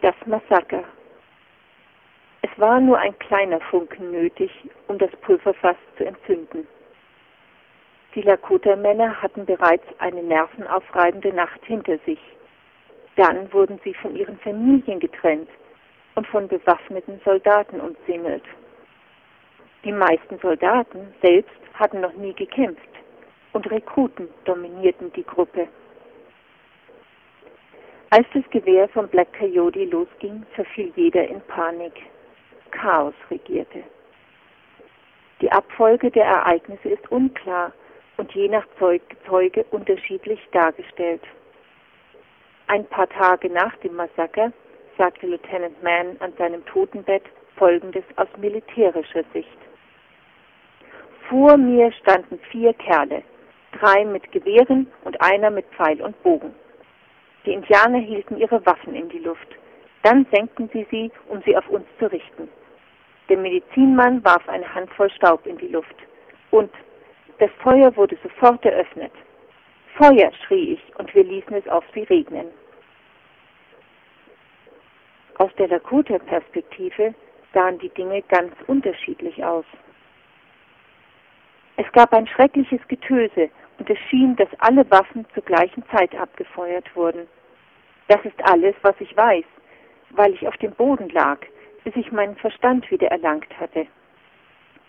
Das Massaker. Es war nur ein kleiner Funken nötig, um das Pulverfass zu entzünden. Die Lakota-Männer hatten bereits eine nervenaufreibende Nacht hinter sich. Dann wurden sie von ihren Familien getrennt und von bewaffneten Soldaten umzingelt. Die meisten Soldaten selbst hatten noch nie gekämpft und Rekruten dominierten die Gruppe. Als das Gewehr von Black Coyote losging, verfiel jeder in Panik. Chaos regierte. Die Abfolge der Ereignisse ist unklar und je nach Zeuge unterschiedlich dargestellt. Ein paar Tage nach dem Massaker sagte Lieutenant Mann an seinem Totenbett Folgendes aus militärischer Sicht. Vor mir standen vier Kerle, drei mit Gewehren und einer mit Pfeil und Bogen. Die Indianer hielten ihre Waffen in die Luft. Dann senkten sie sie, um sie auf uns zu richten. Der Medizinmann warf eine Handvoll Staub in die Luft. Und das Feuer wurde sofort eröffnet. Feuer, schrie ich, und wir ließen es auf sie regnen. Aus der Lakota-Perspektive sahen die Dinge ganz unterschiedlich aus. Es gab ein schreckliches Getöse und es schien, dass alle Waffen zur gleichen Zeit abgefeuert wurden. Das ist alles, was ich weiß, weil ich auf dem Boden lag, bis ich meinen Verstand wieder erlangt hatte.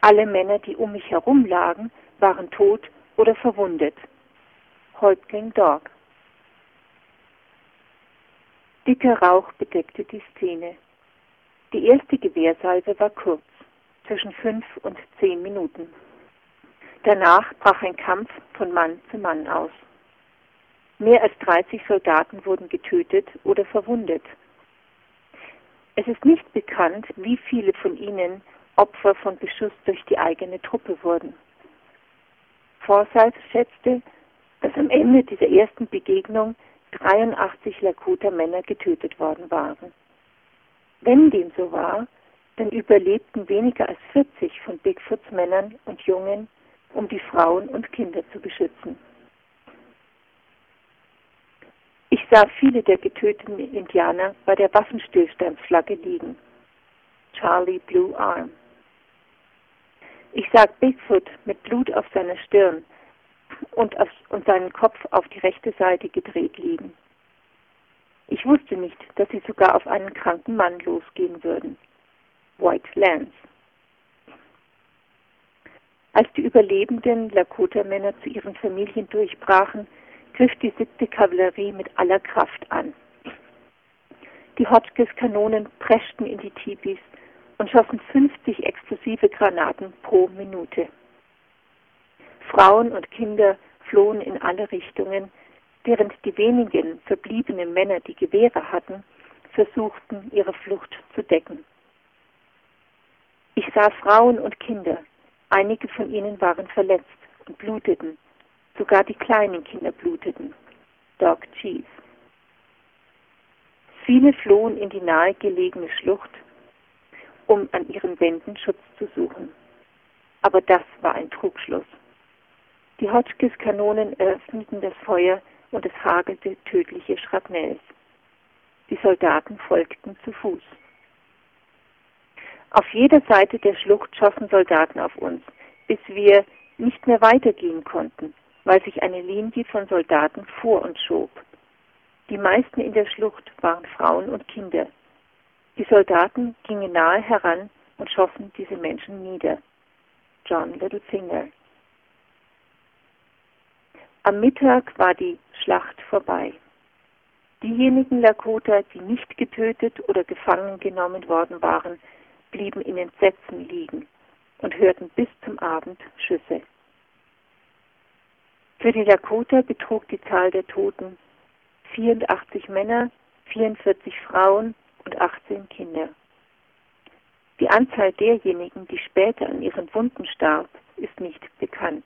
Alle Männer, die um mich herum lagen, waren tot oder verwundet. Häuptling Dog. Dicker Rauch bedeckte die Szene. Die erste Gewehrsalve war kurz, zwischen fünf und zehn Minuten. Danach brach ein Kampf von Mann zu Mann aus. Mehr als 30 Soldaten wurden getötet oder verwundet. Es ist nicht bekannt, wie viele von ihnen Opfer von Beschuss durch die eigene Truppe wurden. Forsyth schätzte, dass am Ende dieser ersten Begegnung 83 Lakota-Männer getötet worden waren. Wenn dem so war, dann überlebten weniger als 40 von Bigfoots Männern und Jungen um die Frauen und Kinder zu beschützen. Ich sah viele der getöteten Indianer bei der Waffenstillstandsflagge liegen. Charlie Blue Arm. Ich sah Bigfoot mit Blut auf seiner Stirn und, auf, und seinen Kopf auf die rechte Seite gedreht liegen. Ich wusste nicht, dass sie sogar auf einen kranken Mann losgehen würden. White Lance. Als die überlebenden Lakota-Männer zu ihren Familien durchbrachen, griff die siebte Kavallerie mit aller Kraft an. Die Hotchkiss-Kanonen preschten in die Tipis und schossen 50 explosive Granaten pro Minute. Frauen und Kinder flohen in alle Richtungen, während die wenigen verbliebenen Männer, die Gewehre hatten, versuchten, ihre Flucht zu decken. Ich sah Frauen und Kinder, Einige von ihnen waren verletzt und bluteten. Sogar die kleinen Kinder bluteten. Dog Chief. Viele flohen in die nahegelegene Schlucht, um an ihren Wänden Schutz zu suchen. Aber das war ein Trugschluss. Die Hotchkiss-Kanonen eröffneten das Feuer und es hagelte tödliche Schrapnells. Die Soldaten folgten zu Fuß. Auf jeder Seite der Schlucht schossen Soldaten auf uns, bis wir nicht mehr weitergehen konnten, weil sich eine Linie von Soldaten vor uns schob. Die meisten in der Schlucht waren Frauen und Kinder. Die Soldaten gingen nahe heran und schossen diese Menschen nieder. John Littlefinger. Am Mittag war die Schlacht vorbei. Diejenigen Lakota, die nicht getötet oder gefangen genommen worden waren, blieben in Entsetzen liegen und hörten bis zum Abend Schüsse. Für die Lakota betrug die Zahl der Toten 84 Männer, 44 Frauen und 18 Kinder. Die Anzahl derjenigen, die später an ihren Wunden starb, ist nicht bekannt.